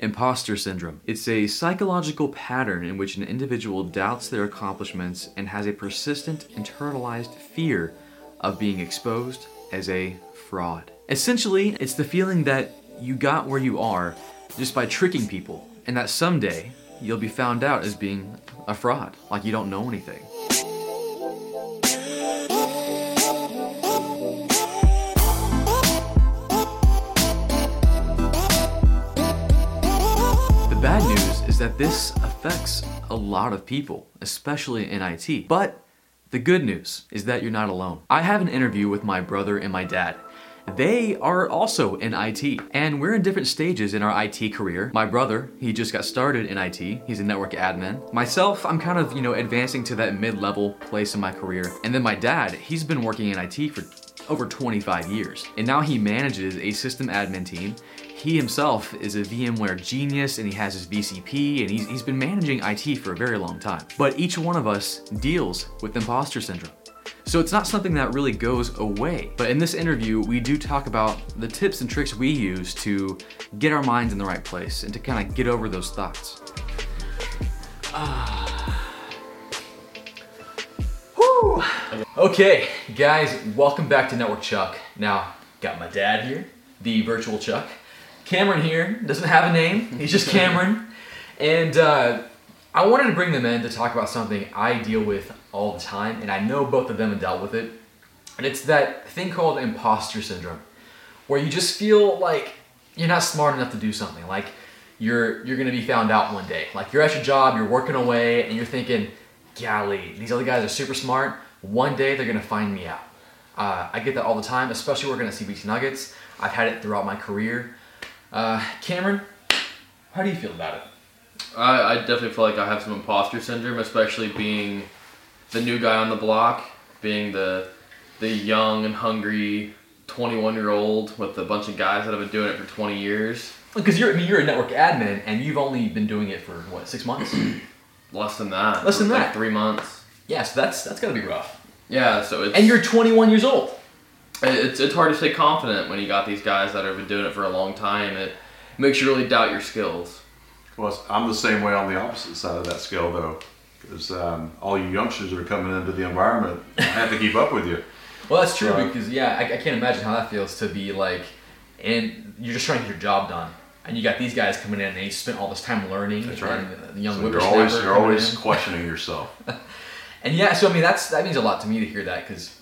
Imposter syndrome. It's a psychological pattern in which an individual doubts their accomplishments and has a persistent internalized fear of being exposed as a fraud. Essentially, it's the feeling that you got where you are just by tricking people, and that someday you'll be found out as being a fraud, like you don't know anything. Bad news is that this affects a lot of people, especially in IT. But the good news is that you're not alone. I have an interview with my brother and my dad. They are also in IT, and we're in different stages in our IT career. My brother, he just got started in IT. He's a network admin. Myself, I'm kind of, you know, advancing to that mid-level place in my career. And then my dad, he's been working in IT for over 25 years. And now he manages a system admin team. He himself is a VMware genius and he has his VCP and he's, he's been managing IT for a very long time. But each one of us deals with imposter syndrome. So it's not something that really goes away. But in this interview, we do talk about the tips and tricks we use to get our minds in the right place and to kind of get over those thoughts. Whew. Okay, guys, welcome back to Network Chuck. Now, got my dad here, the virtual Chuck. Cameron here doesn't have a name, he's just Cameron. And uh, I wanted to bring them in to talk about something I deal with all the time, and I know both of them have dealt with it. And it's that thing called imposter syndrome, where you just feel like you're not smart enough to do something. Like you're you're gonna be found out one day. Like you're at your job, you're working away, and you're thinking, golly, these other guys are super smart. One day they're gonna find me out. Uh, I get that all the time, especially working at CBT Nuggets. I've had it throughout my career. Uh, Cameron, how do you feel about it? I, I definitely feel like I have some imposter syndrome, especially being the new guy on the block, being the the young and hungry 21 year old with a bunch of guys that have been doing it for 20 years. Because you're, I mean, you're a network admin, and you've only been doing it for what six months? Less than that. Less than like that. Three months. yeah, so that's that's gotta be rough. Yeah, so it's And you're 21 years old. It's it's hard to stay confident when you got these guys that have been doing it for a long time. It makes you really doubt your skills. Well, I'm the same way on the opposite side of that scale, though, because um, all you youngsters that are coming into the environment I have to keep up with you. Well, that's true Right. because yeah, I, I can't imagine how that feels to be like, and you're just trying to get your job done, and you got these guys coming in and they spent all this time learning. That's right. And the young So you're always you're always in. questioning yourself. And yeah, so I mean that's that means a lot to me to hear that because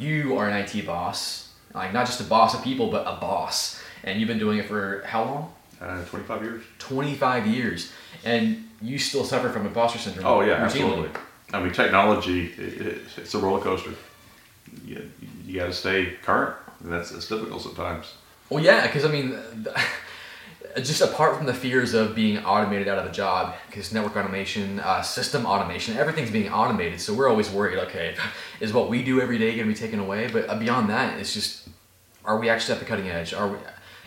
you are an IT boss, like not just a boss of people, but a boss, and you've been doing it for how long? Uh, 25 years. 25 years, and you still suffer from imposter syndrome. Oh yeah, routinely. absolutely. I mean, technology it, it, it's a roller coaster. You, you got to stay current, and that's it's difficult sometimes. Well, yeah, because I mean, just apart from the fears of being automated out of a job, because network automation, uh, system automation, everything's being automated. So we're always worried. Okay, is what we do every day going to be taken away? But uh, beyond that, it's just, are we actually at the cutting edge? Are we?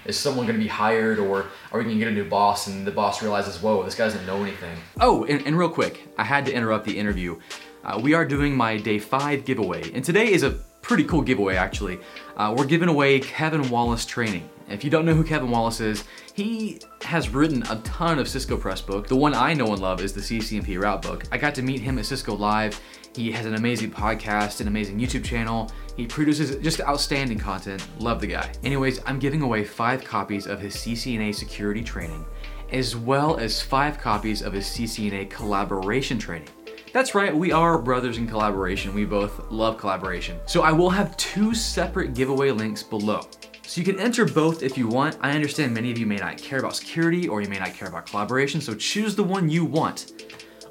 Is someone going to be hired, or are we going to get a new boss and the boss realizes, whoa, this guy doesn't know anything? Oh, and, and real quick, I had to interrupt the interview. Uh, we are doing my day five giveaway, and today is a pretty cool giveaway actually. Uh, we're giving away Kevin Wallace training. If you don't know who Kevin Wallace is, he has written a ton of Cisco Press book. The one I know and love is the CCNP Route book. I got to meet him at Cisco Live. He has an amazing podcast, an amazing YouTube channel. He produces just outstanding content. Love the guy. Anyways, I'm giving away five copies of his CCNA security training, as well as five copies of his CCNA collaboration training. That's right, we are brothers in collaboration. We both love collaboration. So I will have two separate giveaway links below. So you can enter both if you want. I understand many of you may not care about security or you may not care about collaboration, so choose the one you want.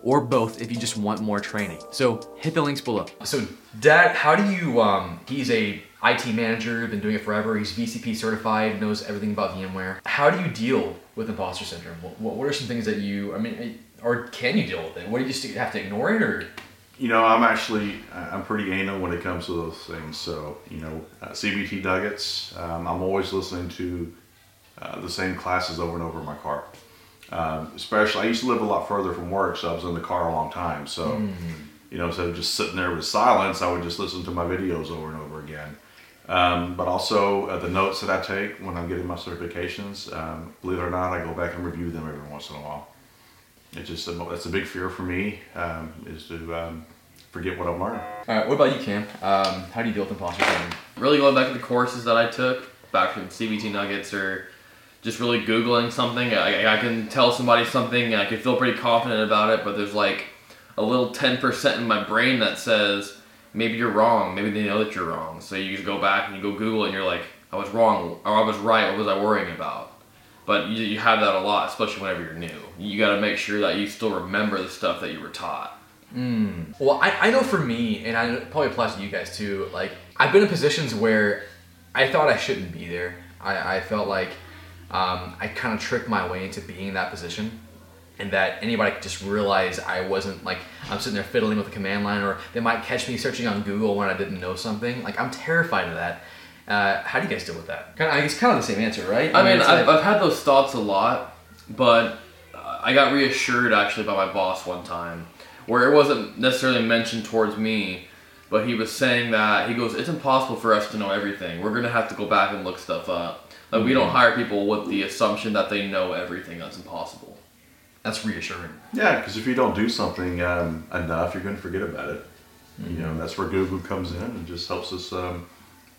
Or both if you just want more training. So hit the links below. So Dad, how do you um he's a IT manager, been doing it forever, he's VCP certified, knows everything about VMware. How do you deal with imposter syndrome? What, what are some things that you I mean or can you deal with it? What do you just have to ignore it or You know, I'm actually I'm pretty anal when it comes to those things. So you know, uh, CBT Nuggets. Um, I'm always listening to uh, the same classes over and over in my car. Um, especially, I used to live a lot further from work, so I was in the car a long time. So, you know, instead of just sitting there with silence, I would just listen to my videos over and over again. Um, but also uh, the notes that I take when I'm getting my certifications. Um, believe it or not, I go back and review them every once in a while. It's just a, that's a big fear for me um, is to um, forget what I've learned. All right, what about you, Cam? Um, how do you deal with imposter syndrome? Really going back to the courses that I took, back from CBT Nuggets or just really Googling something. I, I can tell somebody something and I can feel pretty confident about it, but there's like a little 10% in my brain that says, maybe you're wrong. Maybe they know that you're wrong. So you just go back and you go Google and you're like, I was wrong or I was right. What was I worrying about? But you, you have that a lot, especially whenever you're new. You got to make sure that you still remember the stuff that you were taught. Mm. Well, I, I know for me, and I probably applies to you guys too. Like I've been in positions where I thought I shouldn't be there. I, I felt like um, I kind of tricked my way into being in that position, and that anybody could just realize I wasn't like I'm sitting there fiddling with the command line, or they might catch me searching on Google when I didn't know something. Like I'm terrified of that. Uh, how do you guys deal with that? Kind of, I guess kind of the same answer, right? I mean, it's I've, like- I've had those thoughts a lot, but uh, I got reassured actually by my boss one time, where it wasn't necessarily mentioned towards me, but he was saying that he goes, "It's impossible for us to know everything. We're gonna have to go back and look stuff up. Like we don't hire people with the assumption that they know everything. That's impossible." that's reassuring. Yeah, because if you don't do something um, enough, you're going to forget about it. You know, that's where Google comes in and just helps us um,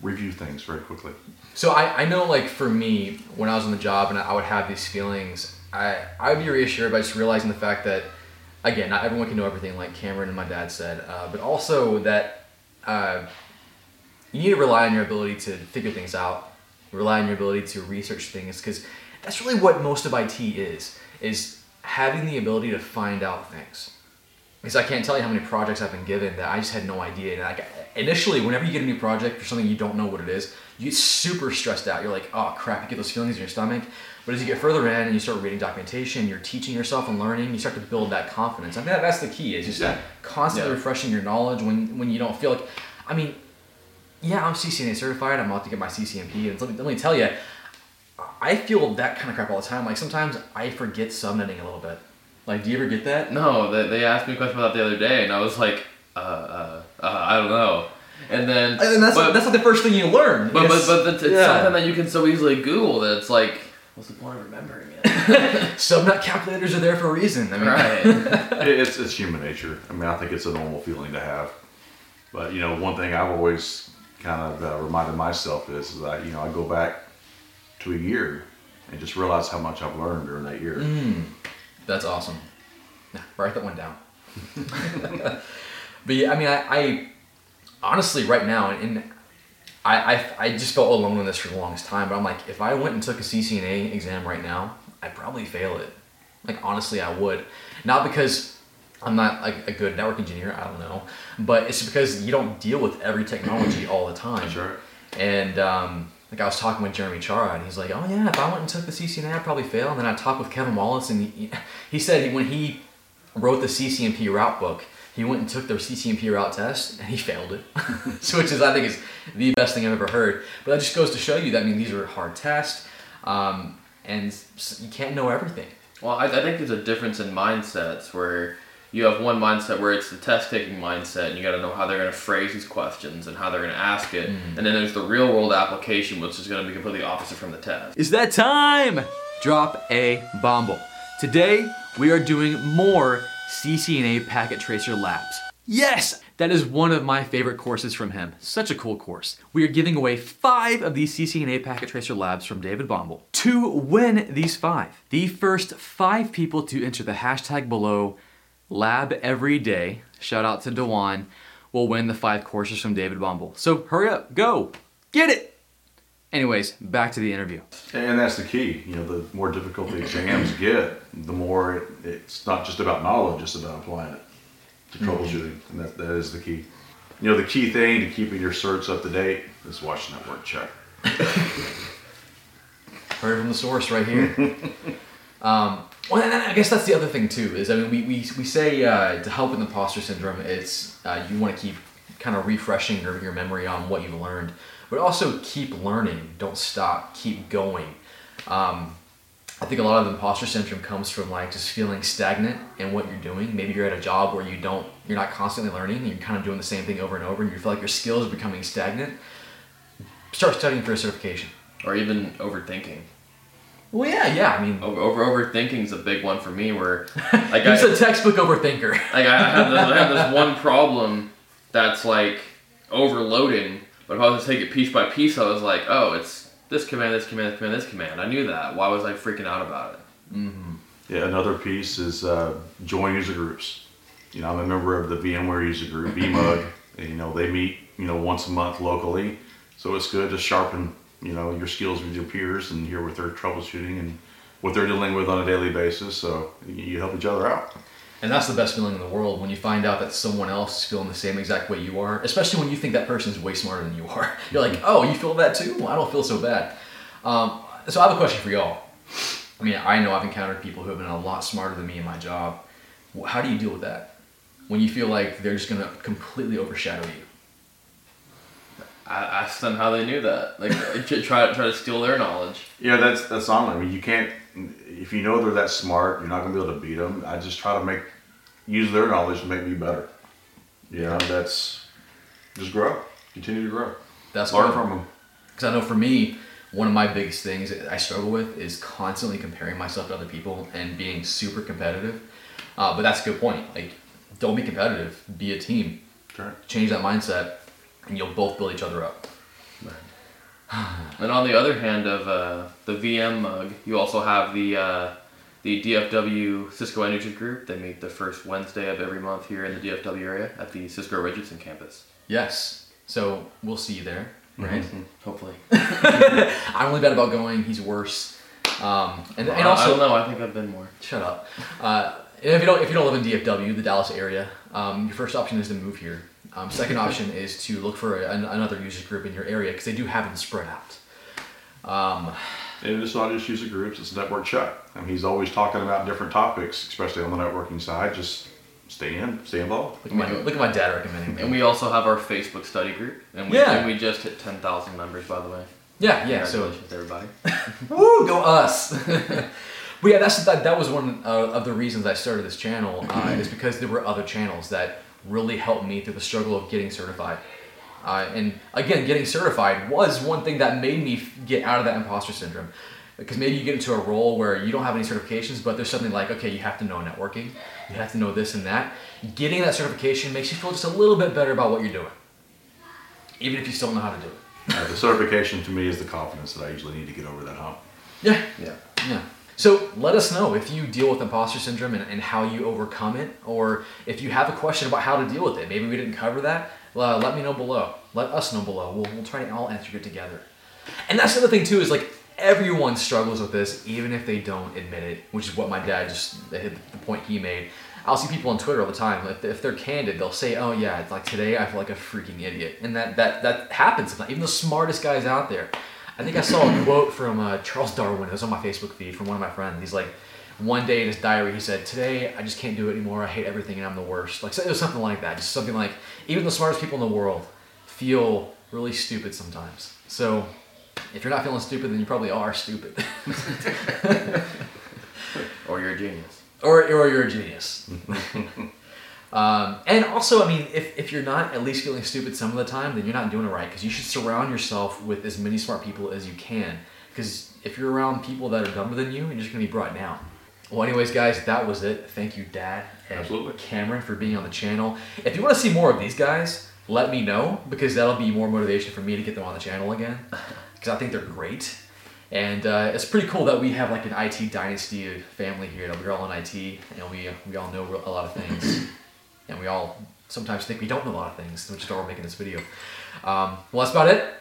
review things very quickly. So I, I know like for me when I was on the job and I would have these feelings, I I would be reassured by just realizing the fact that again not everyone can know everything like Cameron and my dad said, uh, but also that uh, you need to rely on your ability to figure things out, rely on your ability to research things because that's really what most of IT is is having the ability to find out things because I can't tell you how many projects I've been given that I just had no idea. And like initially, whenever you get a new project for something you don't know what it is, you get super stressed out. You're like, oh crap, you get those feelings in your stomach. But as you get further in and you start reading documentation, you're teaching yourself and learning, you start to build that confidence. I think that, that's the key is just Yeah. constantly Yeah. refreshing your knowledge when when you don't feel like. I mean, yeah, I'm CCNA certified. I'm about to get my CCNP, and let me, let me tell you, I feel that kind of crap all the time. Like sometimes I forget subnetting a little bit. Like, do you ever get that? No, they, they asked me a question about that the other day, and I was like, uh, uh, uh I don't know. And then, And that's but, that's not the first thing you learn. but, but, It's- but it's, it's yeah. something that you can so easily Google that it's like, what's the point of remembering it? Subnet calculators are there for a reason. I mean, right. It- it's, it's human nature. I mean, I think it's a normal feeling to have. But, you know, one thing I've always kind of uh, reminded myself is, is that, you know, I go back to a year and just realize how much I've learned during that year. That's awesome. Nah, write that one down. but yeah, I mean, I, I honestly right now, and I, I I just felt alone in this for the longest time. But I'm like, if I went and took a CCNA exam right now, I'd probably fail it. Like honestly, I would. Not because I'm not like a good network engineer. I don't know, but it's because you don't deal with every technology all the time. Right. And um, like I was talking with Jeremy Cioara, and he's like, "Oh yeah, if I went and took the CCNA, I'd probably fail." And then I talked with Kevin Wallace, and he, he said when he wrote the CCNP route book, he went and took their CCNP route test, and he failed it. so which is I think is the best thing I've ever heard. But that just goes to show you that I mean these are hard tests, um, and you can't know everything. Well, I, I think there's a difference in mindsets where you have one mindset where it's the test taking mindset and you got to know how they're going to phrase these questions and how they're going to ask it. Mm-hmm. And then there's the real world application, which is going to be completely opposite from the test. It's that time! Drop a Bombal. Today, we are doing more CCNA Packet Tracer Labs. Yes! That is one of my favorite courses from him. Such a cool course. We are giving away five of these CCNA Packet Tracer Labs from David Bombal. To win these five, the first five people to enter the hashtag below lab every day, shout out to Dewan, will win the five courses from David Bombal. So hurry up, go, get it! Anyways, back to the interview. And that's the key. You know, the more difficult the exams get, the more it, it's not just about knowledge, it's about applying it to troubleshooting. And that, that is the key. You know, the key thing to keeping your certs up to date is watching that Network Chuck. Heard from the source right here. um, well, and I guess that's the other thing too. Is I mean, we, we, we say uh, to help with imposter syndrome, it's uh, you want to keep kind of refreshing your, your memory on what you've learned, but also keep learning. Don't stop. Keep going. Um, I think a lot of imposter syndrome comes from like just feeling stagnant in what you're doing. Maybe you're at a job where you don't, you're not constantly learning, and you're kind of doing the same thing over and over, and you feel like your skills are becoming stagnant start studying for a certification. or even overthinking. Well, yeah, yeah. I mean, Over, over overthinking is a big one for me. Where like he's I, a textbook overthinker. like I have, this, I have this one problem that's like overloading, but if I was to take it piece by piece, I was like, oh, it's this command, this command, this command, this command. I knew that. Why was I freaking out about it? Yeah, another piece is uh, join user groups. You know, I'm a member of the VMware user group, VMUG. and, you know, they meet, you know, once a month locally. So it's good to sharpen, you know, your skills with your peers and hear what they're troubleshooting and what they're dealing with on a daily basis. So you- help each other out. And that's the best feeling in the world when you find out that someone else is feeling the same exact way you are, especially when you think that person's way smarter than you are. You're like, oh, you feel that too? Well, I don't feel so bad. Um, so I have a question for y'all. I mean, I know I've encountered people who have been a lot smarter than me in my job. How do you deal with that? When you feel like they're just going to completely overshadow you? I asked them how they knew that. Like try try to steal their knowledge. Yeah, that's that's on. I mean, you can't if you know they're that smart, you're not gonna be able to beat them. I just try to make use their knowledge to make me better. You know, that's just grow, continue to grow, That's learn from them. Because I know for me, one of my biggest things I struggle with is constantly comparing myself to other people and being super competitive. Uh, but that's a good point. Like, don't be competitive. Be a team. Correct. Change that mindset, and you'll both build each other up. And on the other hand of uh, the VMUG, you also have the uh, the DFW Cisco User Group. They meet the first Wednesday of every month here in the DFW area at the Cisco Richardson campus. Yes. So we'll see you there, right? Hopefully. I'm really bad about going. He's worse. Um, and, and I, I also, don't know. I think I've been more. Shut up. Uh, if you don't if you don't live in DFW, the Dallas area, um, your first option is to move here. Um, second option is to look for an, another user group in your area because they do have them spread out. Um, And it's not just user groups; it's Network Chuck. I mean, he's always talking about different topics, especially on the networking side. Just stay in, stay involved. look, at my, look at my dad recommending me. And we also have our Facebook study group, and we, Yeah. and we just hit ten thousand members, by the way. Yeah, yeah. So Congratulations, everybody. Woo, go us! but yeah, that's that. That was one uh, of the reasons I started this channel. Uh, is because there were other channels that really helped me through the struggle of getting certified. Uh, and again, getting certified was one thing that made me get out of that imposter syndrome. Because maybe you get into a role where you don't have any certifications, but there's something like, okay, you have to know networking, you have to know this and that. Getting that certification makes you feel just a little bit better about what you're doing, even if you still know how to do it. Uh, the certification to me is the confidence that I usually need to get over that hump. Yeah, Yeah. Yeah. So let us know if you deal with imposter syndrome and, and how you overcome it, or if you have a question about how to deal with it. Maybe we didn't cover that. Uh, let me know below. Let us know below. We'll, we'll try to all answer it together. And that's the other thing too is like everyone struggles with this, even if they don't admit it, which is what my dad just hit the point he made. I'll see people on Twitter all the time. If, if they're candid, they'll say, "Oh yeah, it's like today I feel like a freaking idiot," and that that that happens. Even the smartest guys out there. I think I saw a quote from uh, Charles Darwin. It was on my Facebook feed from one of my friends. He's like, one day in his diary, he said, "Today I just can't do it anymore. I hate everything, and I'm the worst." Like it was something like that. Just something like even the smartest people in the world feel really stupid sometimes. So if you're not feeling stupid, then you probably are stupid, Or you're a genius. or or you're a genius. Um, and also, I mean, if, if you're not at least feeling stupid some of the time, then you're not doing it right. Because you should surround yourself with as many smart people as you can. Because if you're around people that are dumber than you, you're just gonna be brought down. Well, anyways, guys, that was it. Thank you, Dad and Absolutely. Cameron, for being on the channel. If you want to see more of these guys, let me know because that'll be more motivation for me to get them on the channel again. Because I think they're great. And uh, it's pretty cool that we have like an IT dynasty family here. That we're all in IT and we we all know a lot of things, and we all sometimes think we don't know a lot of things, which is why we're making this video. Um, well, that's about it.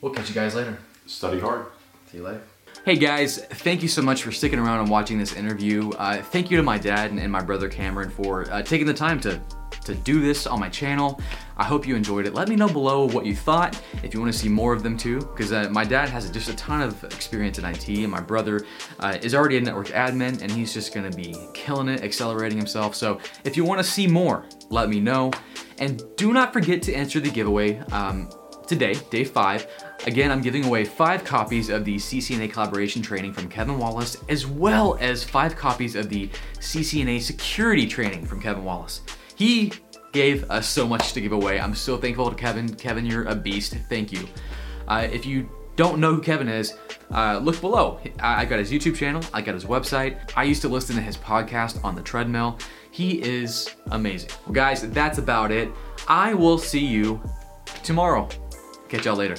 We'll catch you guys later. Study hard. See you later. Hey guys, thank you so much for sticking around and watching this interview. Uh, thank you to my dad and, and my brother Cameron for uh, taking the time to to do this on my channel. I hope you enjoyed it. Let me know below what you thought. If you want to see more of them too, because uh, my dad has just a ton of experience in IT, and my brother uh, is already a network admin, and he's just going to be killing it, accelerating himself. So if you want to see more, let me know. And do not forget to enter the giveaway. Um, today, day five. Again, I'm giving away five copies of the CCNA collaboration training from Kevin Wallace, as well as five copies of the CCNA security training from Kevin Wallace. He gave us so much to give away. I'm so thankful to Kevin. Kevin, you're a beast. Thank you. Uh, if you don't know who Kevin is, uh, look below. I I got his YouTube channel, I got his website. I used to listen to his podcast on the treadmill. He is amazing. Well, guys, that's about it. I will see you tomorrow. Catch y'all later.